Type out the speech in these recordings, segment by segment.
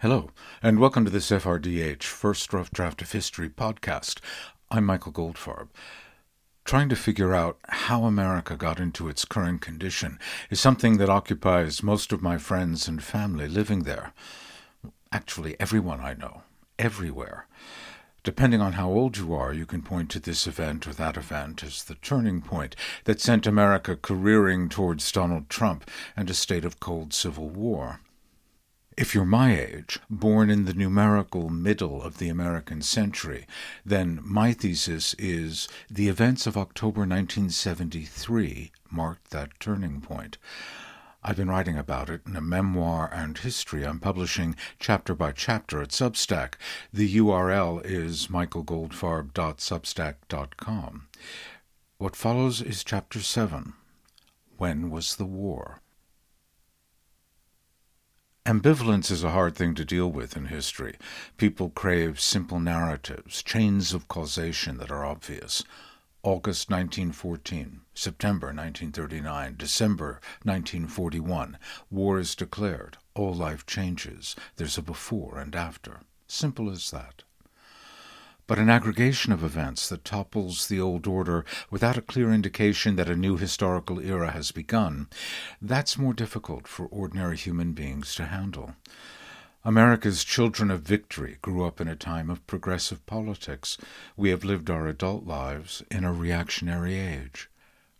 Hello, and welcome to this FRDH First Rough Draft of History podcast. I'm Michael Goldfarb. Trying to figure out how America got into its current condition is something that occupies most of my friends and family living there. Actually, everyone I know, everywhere. Depending on how old you are, you can point to this event or that event as the turning point that sent America careering towards Donald Trump and a state of cold civil war. If you're my age, born in the numerical middle of the American century, then my thesis is the events of October 1973 marked that turning point. I've been writing about it in a memoir and history I'm publishing chapter by chapter at Substack. The URL is michaelgoldfarb.substack.com. What follows is chapter 7 When Was the War? Ambivalence is a hard thing to deal with in history. People crave simple narratives, chains of causation that are obvious. August 1914, September 1939, December 1941. War is declared. All life changes. There's a before and after. Simple as that but an aggregation of events that topples the old order without a clear indication that a new historical era has begun, that's more difficult for ordinary human beings to handle. America's children of victory grew up in a time of progressive politics. We have lived our adult lives in a reactionary age.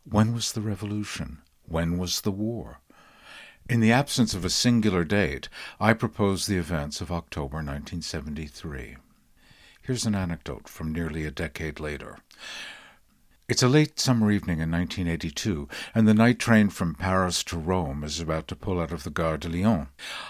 When was the revolution? When was the war? In the absence of a singular date, I propose the events of October 1973. Here's an anecdote from nearly a decade later. It's a late summer evening in 1982, and the night train from Paris to Rome is about to pull out of the Gare de Lyon.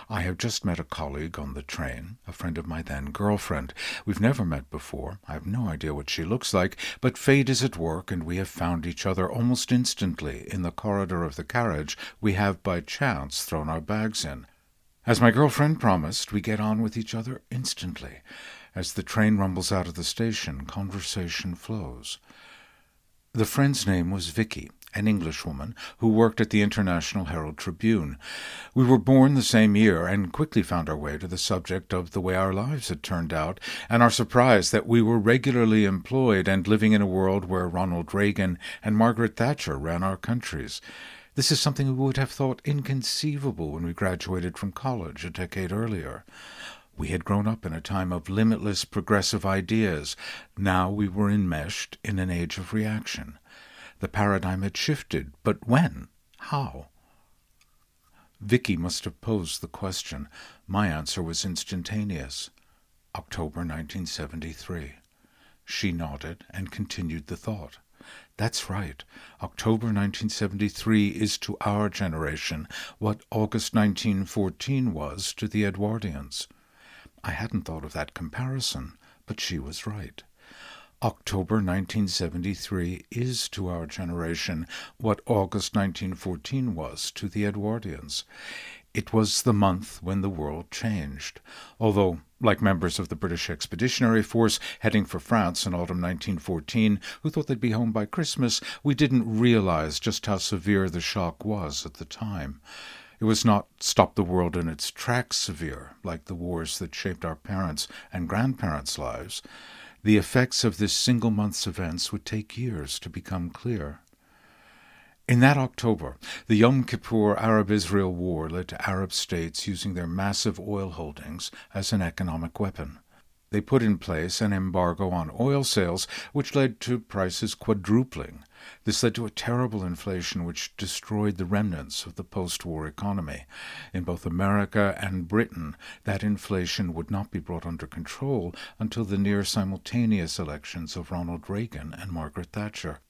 I have just met a colleague on the train, a friend of my then girlfriend. We've never met before. I have no idea what she looks like, but fate is at work, and we have found each other almost instantly in the corridor of the carriage we have by chance thrown our bags in. As my girlfriend promised, we get on with each other instantly. As the train rumbles out of the station, conversation flows. The friend's name was Vicky, an Englishwoman who worked at the International Herald Tribune. We were born the same year and quickly found our way to the subject of the way our lives had turned out, and our surprise that we were regularly employed and living in a world where Ronald Reagan and Margaret Thatcher ran our countries. This is something we would have thought inconceivable when we graduated from college a decade earlier. We had grown up in a time of limitless progressive ideas. Now we were enmeshed in an age of reaction. The paradigm had shifted, but when? How? Vicky must have posed the question. My answer was instantaneous. October 1973. She nodded and continued the thought. That's right. October 1973 is to our generation what August 1914 was to the Edwardians. I hadn't thought of that comparison, but she was right. October 1973 is to our generation what August 1914 was to the Edwardians. It was the month when the world changed, although, like members of the British Expeditionary Force heading for France in autumn 1914, who thought they'd be home by Christmas, we didn't realize just how severe the shock was at the time. It was not stop the world in its tracks severe, like the wars that shaped our parents' and grandparents' lives. The effects of this single month's events would take years to become clear. In that October, the Yom Kippur Arab Israel War led to Arab states using their massive oil holdings as an economic weapon. They put in place an embargo on oil sales, which led to prices quadrupling. This led to a terrible inflation which destroyed the remnants of the post war economy. In both America and Britain, that inflation would not be brought under control until the near simultaneous elections of Ronald Reagan and Margaret Thatcher.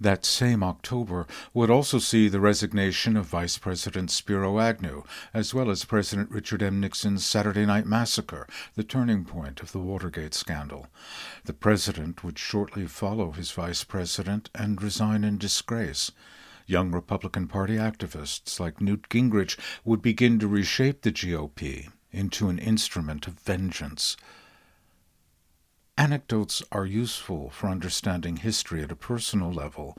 That same October would also see the resignation of Vice President Spiro Agnew, as well as President Richard M. Nixon's Saturday Night Massacre, the turning point of the Watergate scandal. The president would shortly follow his vice president and resign in disgrace. Young Republican Party activists like Newt Gingrich would begin to reshape the GOP into an instrument of vengeance. Anecdotes are useful for understanding history at a personal level.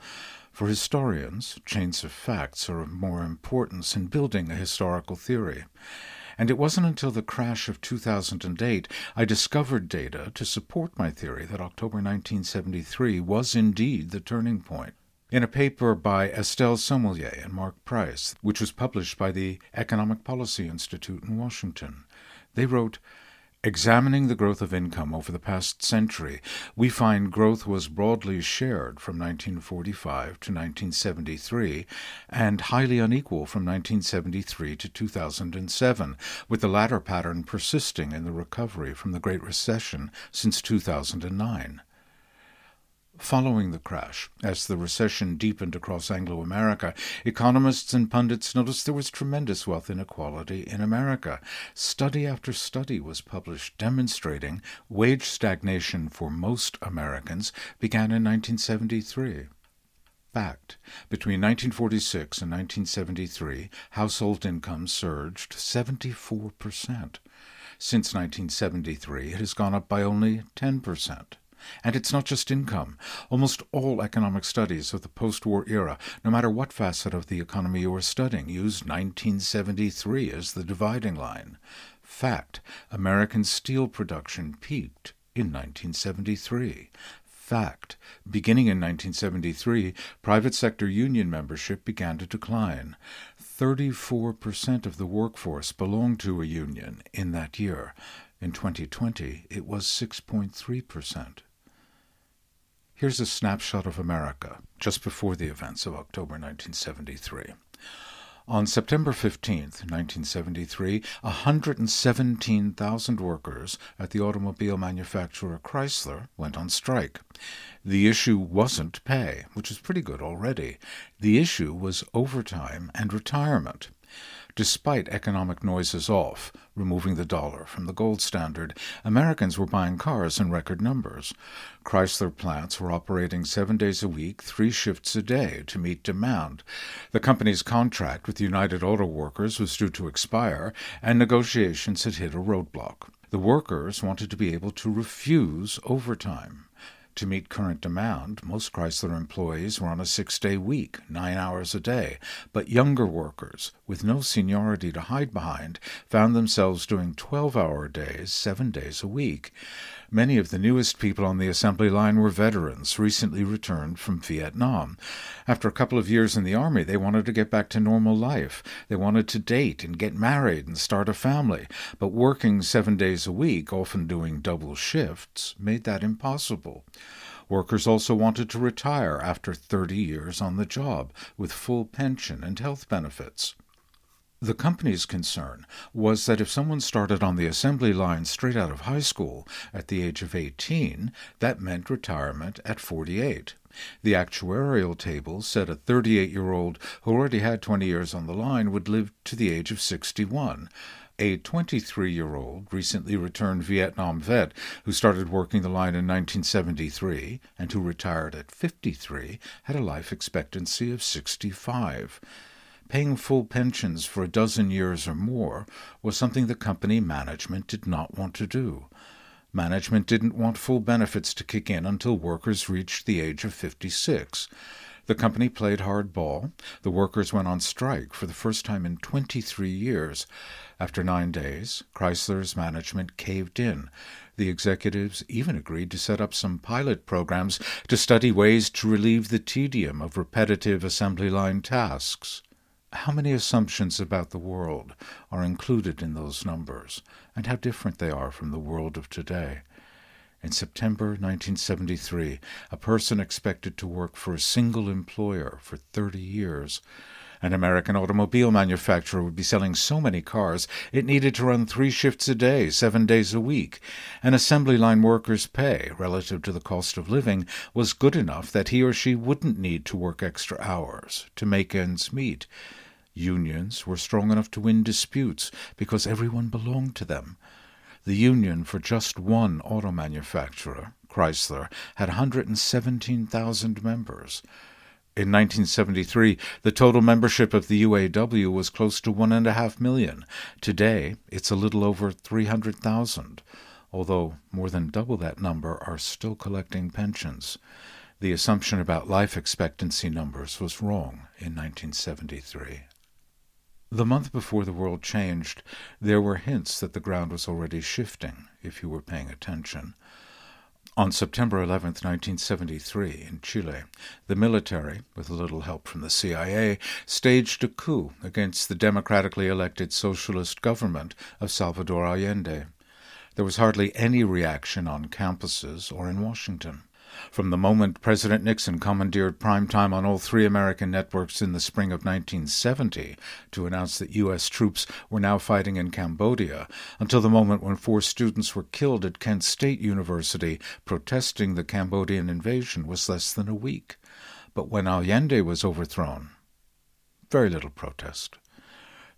For historians, chains of facts are of more importance in building a historical theory. And it wasn't until the crash of 2008 I discovered data to support my theory that October 1973 was indeed the turning point. In a paper by Estelle Sommellier and Mark Price, which was published by the Economic Policy Institute in Washington, they wrote Examining the growth of income over the past century, we find growth was broadly shared from 1945 to 1973 and highly unequal from 1973 to 2007, with the latter pattern persisting in the recovery from the Great Recession since 2009. Following the crash, as the recession deepened across Anglo America, economists and pundits noticed there was tremendous wealth inequality in America. Study after study was published demonstrating wage stagnation for most Americans began in 1973. Fact. Between 1946 and 1973, household income surged 74%. Since 1973, it has gone up by only 10%. And it's not just income. Almost all economic studies of the post war era, no matter what facet of the economy you are studying, use 1973 as the dividing line. Fact American steel production peaked in 1973. Fact Beginning in 1973, private sector union membership began to decline. 34% of the workforce belonged to a union in that year. In 2020, it was 6.3%. Here's a snapshot of America just before the events of October 1973. On September 15, 1973, 117,000 workers at the automobile manufacturer Chrysler went on strike. The issue wasn't pay, which is pretty good already. The issue was overtime and retirement. Despite economic noises off, removing the dollar from the gold standard, Americans were buying cars in record numbers. Chrysler plants were operating seven days a week, three shifts a day to meet demand. The company's contract with United Auto Workers was due to expire, and negotiations had hit a roadblock. The workers wanted to be able to refuse overtime. To meet current demand, most Chrysler employees were on a six day week, nine hours a day, but younger workers, with no seniority to hide behind, found themselves doing 12 hour days, seven days a week. Many of the newest people on the assembly line were veterans, recently returned from Vietnam. After a couple of years in the Army, they wanted to get back to normal life. They wanted to date and get married and start a family, but working seven days a week, often doing double shifts, made that impossible. Workers also wanted to retire after 30 years on the job, with full pension and health benefits. The company's concern was that if someone started on the assembly line straight out of high school at the age of 18, that meant retirement at 48. The actuarial table said a 38 year old who already had 20 years on the line would live to the age of 61. A 23 year old, recently returned Vietnam vet who started working the line in 1973 and who retired at 53 had a life expectancy of 65. Paying full pensions for a dozen years or more was something the company management did not want to do. Management didn't want full benefits to kick in until workers reached the age of 56. The company played hardball. The workers went on strike for the first time in 23 years. After nine days, Chrysler's management caved in. The executives even agreed to set up some pilot programs to study ways to relieve the tedium of repetitive assembly line tasks. How many assumptions about the world are included in those numbers, and how different they are from the world of today? In September 1973, a person expected to work for a single employer for 30 years. An American automobile manufacturer would be selling so many cars it needed to run three shifts a day, seven days a week. An assembly line worker's pay, relative to the cost of living, was good enough that he or she wouldn't need to work extra hours to make ends meet. Unions were strong enough to win disputes because everyone belonged to them. The union for just one auto manufacturer, Chrysler, had 117,000 members. In 1973, the total membership of the UAW was close to one and a half million. Today, it's a little over 300,000, although more than double that number are still collecting pensions. The assumption about life expectancy numbers was wrong in 1973. The month before the world changed, there were hints that the ground was already shifting, if you were paying attention. On September 11, 1973, in Chile, the military, with a little help from the CIA, staged a coup against the democratically elected socialist government of Salvador Allende. There was hardly any reaction on campuses or in Washington. From the moment President Nixon commandeered prime time on all three American networks in the spring of 1970 to announce that U.S. troops were now fighting in Cambodia, until the moment when four students were killed at Kent State University protesting the Cambodian invasion was less than a week. But when Allende was overthrown, very little protest.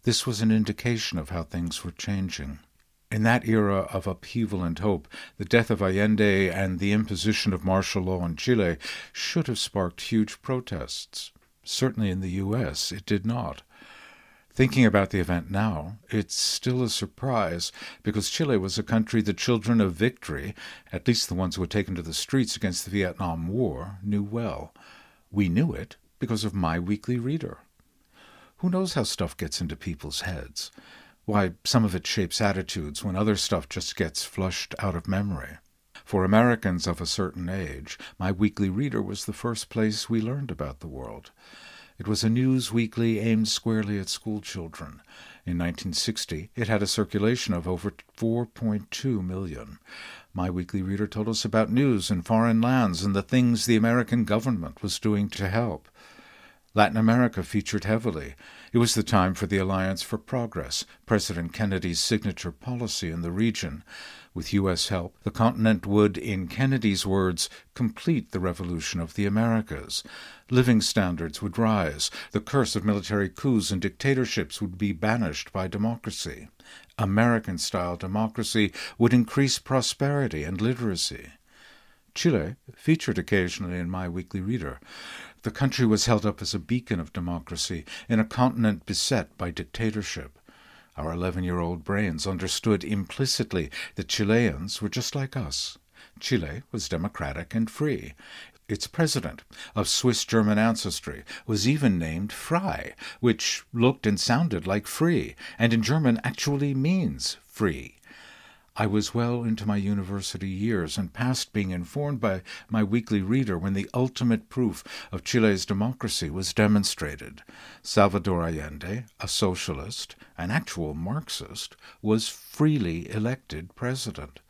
This was an indication of how things were changing. In that era of upheaval and hope, the death of Allende and the imposition of martial law in Chile should have sparked huge protests. Certainly in the U.S., it did not. Thinking about the event now, it's still a surprise because Chile was a country the children of victory, at least the ones who were taken to the streets against the Vietnam War, knew well. We knew it because of my weekly reader. Who knows how stuff gets into people's heads? Why some of it shapes attitudes when other stuff just gets flushed out of memory. For Americans of a certain age, my weekly reader was the first place we learned about the world. It was a news weekly aimed squarely at schoolchildren. In 1960, it had a circulation of over 4.2 million. My weekly reader told us about news in foreign lands and the things the American government was doing to help. Latin America featured heavily. It was the time for the Alliance for Progress, President Kennedy's signature policy in the region. With U.S. help, the continent would, in Kennedy's words, complete the revolution of the Americas. Living standards would rise. The curse of military coups and dictatorships would be banished by democracy. American style democracy would increase prosperity and literacy. Chile featured occasionally in my weekly reader. The country was held up as a beacon of democracy in a continent beset by dictatorship. Our 11 year old brains understood implicitly that Chileans were just like us. Chile was democratic and free. Its president, of Swiss German ancestry, was even named Frei, which looked and sounded like free, and in German actually means free. I was well into my university years and past being informed by my weekly reader when the ultimate proof of Chile's democracy was demonstrated. Salvador Allende, a socialist, an actual Marxist, was freely elected president.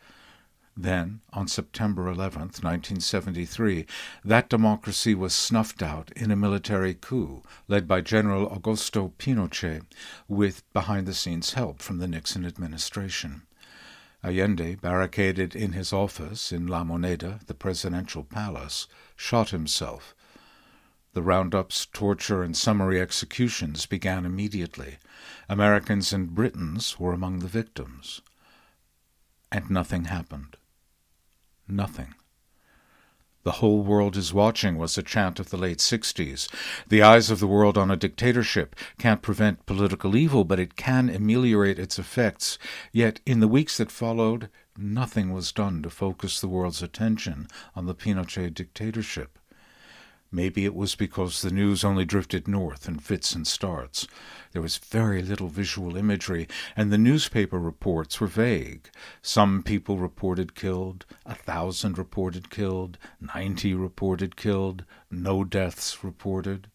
Then, on September 11, 1973, that democracy was snuffed out in a military coup led by General Augusto Pinochet with behind the scenes help from the Nixon administration. Allende, barricaded in his office in La Moneda, the presidential palace, shot himself. The roundups, torture, and summary executions began immediately. Americans and Britons were among the victims. And nothing happened. Nothing. The whole world is watching was a chant of the late 60s. The eyes of the world on a dictatorship can't prevent political evil, but it can ameliorate its effects. Yet, in the weeks that followed, nothing was done to focus the world's attention on the Pinochet dictatorship. Maybe it was because the news only drifted north in fits and starts. There was very little visual imagery, and the newspaper reports were vague. Some people reported killed, a thousand reported killed, ninety reported killed, no deaths reported.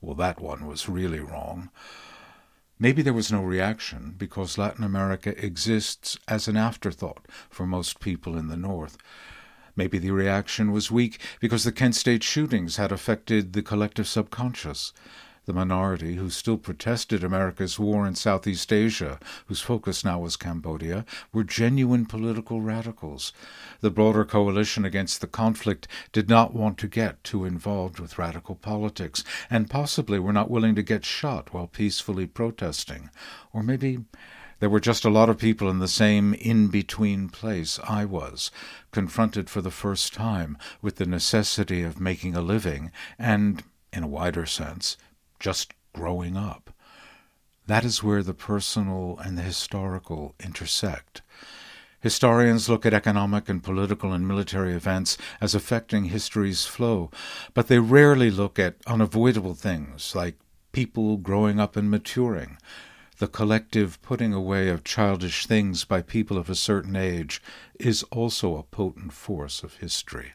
Well, that one was really wrong. Maybe there was no reaction because Latin America exists as an afterthought for most people in the North. Maybe the reaction was weak because the Kent State shootings had affected the collective subconscious. The minority who still protested America's war in Southeast Asia, whose focus now was Cambodia, were genuine political radicals. The broader coalition against the conflict did not want to get too involved with radical politics, and possibly were not willing to get shot while peacefully protesting. Or maybe there were just a lot of people in the same in between place I was, confronted for the first time with the necessity of making a living and, in a wider sense, just growing up. That is where the personal and the historical intersect. Historians look at economic and political and military events as affecting history's flow, but they rarely look at unavoidable things like people growing up and maturing, the collective putting away of childish things by people of a certain age is also a potent force of history.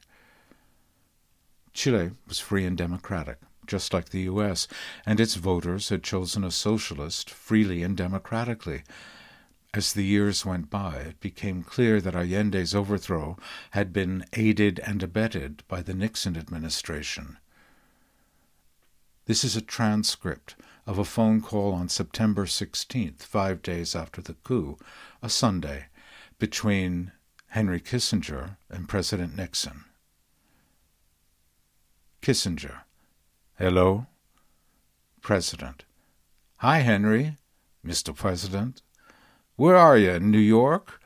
Chile was free and democratic, just like the U.S., and its voters had chosen a socialist freely and democratically. As the years went by, it became clear that Allende's overthrow had been aided and abetted by the Nixon administration. This is a transcript of a phone call on September 16th, five days after the coup, a Sunday, between Henry Kissinger and President Nixon. Kissinger. Hello? President. Hi, Henry. Mr. President. Where are you? In New York?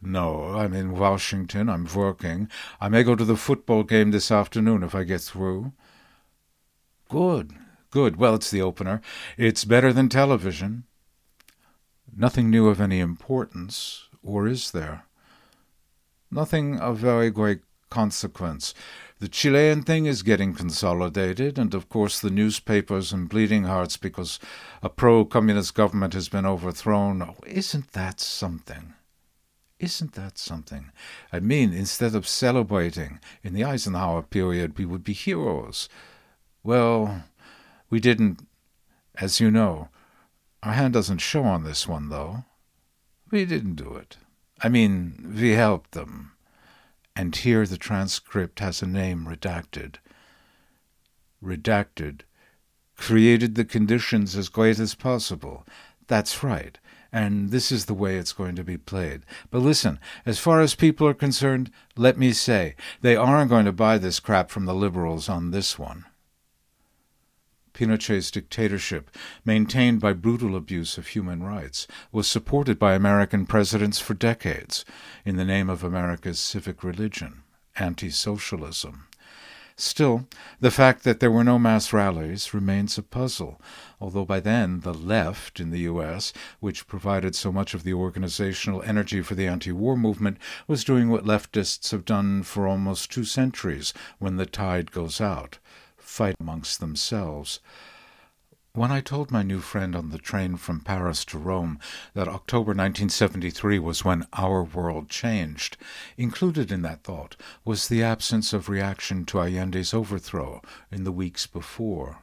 No, I'm in Washington. I'm working. I may go to the football game this afternoon if I get through. Good. Good. Well, it's the opener. It's better than television. Nothing new of any importance, or is there? Nothing of very great consequence. The Chilean thing is getting consolidated, and of course the newspapers and bleeding hearts because a pro communist government has been overthrown. Oh, isn't that something? Isn't that something? I mean, instead of celebrating in the Eisenhower period, we would be heroes. Well, we didn't, as you know. Our hand doesn't show on this one, though. We didn't do it. I mean, we helped them. And here the transcript has a name redacted. Redacted. Created the conditions as great as possible. That's right. And this is the way it's going to be played. But listen, as far as people are concerned, let me say, they aren't going to buy this crap from the liberals on this one. Pinochet's dictatorship, maintained by brutal abuse of human rights, was supported by American presidents for decades in the name of America's civic religion, anti socialism. Still, the fact that there were no mass rallies remains a puzzle, although by then the left in the U.S., which provided so much of the organizational energy for the anti war movement, was doing what leftists have done for almost two centuries when the tide goes out fight amongst themselves. When I told my new friend on the train from Paris to Rome that October 1973 was when our world changed, included in that thought was the absence of reaction to Allende's overthrow in the weeks before.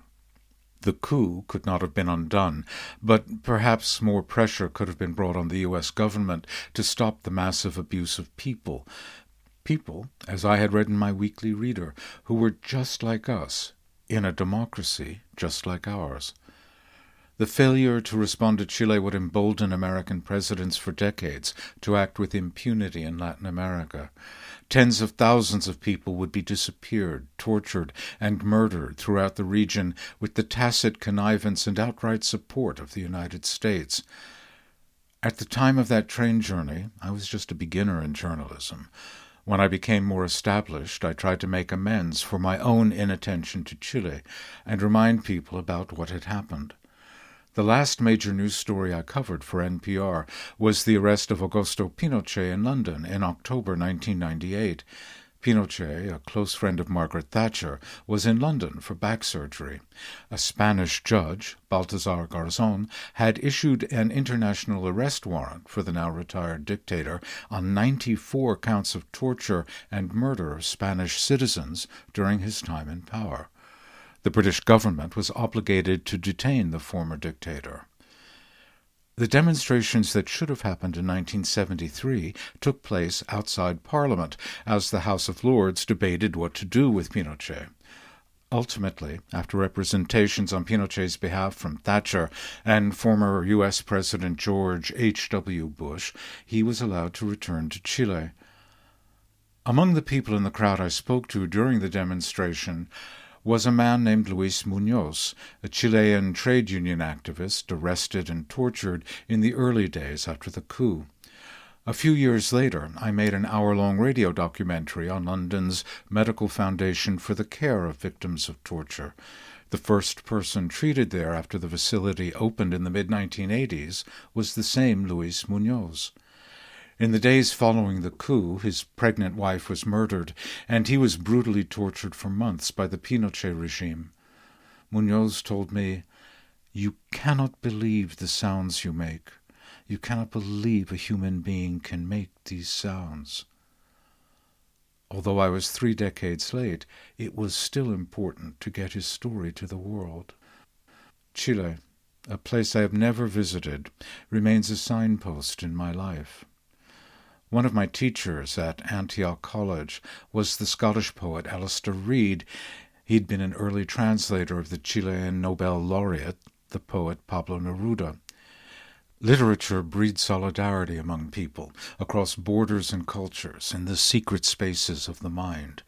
The coup could not have been undone, but perhaps more pressure could have been brought on the U.S. government to stop the massive abuse of people, people, as I had read in my weekly reader, who were just like us, in a democracy just like ours. The failure to respond to Chile would embolden American presidents for decades to act with impunity in Latin America. Tens of thousands of people would be disappeared, tortured, and murdered throughout the region with the tacit connivance and outright support of the United States. At the time of that train journey, I was just a beginner in journalism. When I became more established, I tried to make amends for my own inattention to Chile and remind people about what had happened. The last major news story I covered for NPR was the arrest of Augusto Pinochet in London in October 1998. Pinochet, a close friend of Margaret Thatcher, was in London for back surgery. A Spanish judge, Baltasar Garzon, had issued an international arrest warrant for the now retired dictator on 94 counts of torture and murder of Spanish citizens during his time in power. The British government was obligated to detain the former dictator. The demonstrations that should have happened in 1973 took place outside Parliament as the House of Lords debated what to do with Pinochet. Ultimately, after representations on Pinochet's behalf from Thatcher and former U.S. President George H.W. Bush, he was allowed to return to Chile. Among the people in the crowd I spoke to during the demonstration was a man named Luis Munoz, a Chilean trade union activist arrested and tortured in the early days after the coup. A few years later, I made an hour long radio documentary on London's Medical Foundation for the Care of Victims of Torture. The first person treated there after the facility opened in the mid 1980s was the same Luis Munoz. In the days following the coup, his pregnant wife was murdered, and he was brutally tortured for months by the Pinochet regime. Munoz told me, You cannot believe the sounds you make. You cannot believe a human being can make these sounds. Although I was three decades late, it was still important to get his story to the world. Chile, a place I have never visited, remains a signpost in my life. One of my teachers at Antioch College was the Scottish poet Alastair Reid. He'd been an early translator of the Chilean Nobel laureate, the poet Pablo Neruda. Literature breeds solidarity among people, across borders and cultures, in the secret spaces of the mind.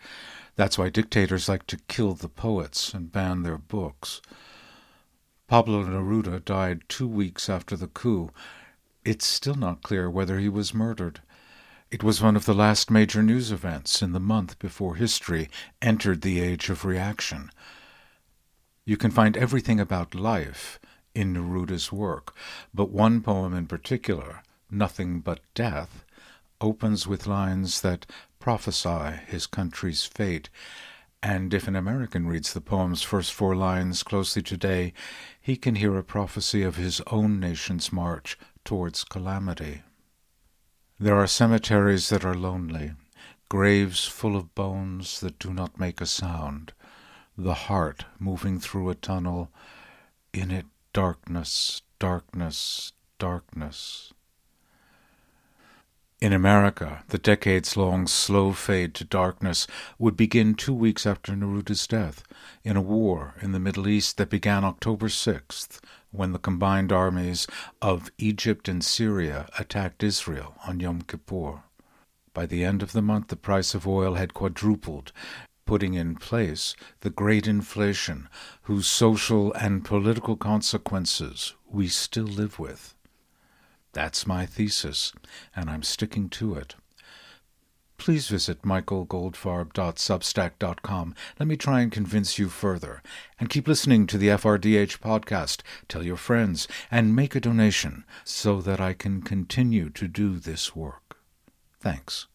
That's why dictators like to kill the poets and ban their books. Pablo Neruda died two weeks after the coup. It's still not clear whether he was murdered. It was one of the last major news events in the month before history entered the age of reaction. You can find everything about life in Neruda's work, but one poem in particular, Nothing But Death, opens with lines that prophesy his country's fate. And if an American reads the poem's first four lines closely today, he can hear a prophecy of his own nation's march towards calamity. There are cemeteries that are lonely, graves full of bones that do not make a sound, the heart moving through a tunnel, in it darkness, darkness, darkness. In America, the decades long slow fade to darkness would begin two weeks after Neruda's death, in a war in the Middle East that began October 6th, when the combined armies of Egypt and Syria attacked Israel on Yom Kippur. By the end of the month, the price of oil had quadrupled, putting in place the great inflation whose social and political consequences we still live with. That's my thesis, and I'm sticking to it. Please visit michaelgoldfarb.substack.com. Let me try and convince you further. And keep listening to the FRDH podcast. Tell your friends and make a donation so that I can continue to do this work. Thanks.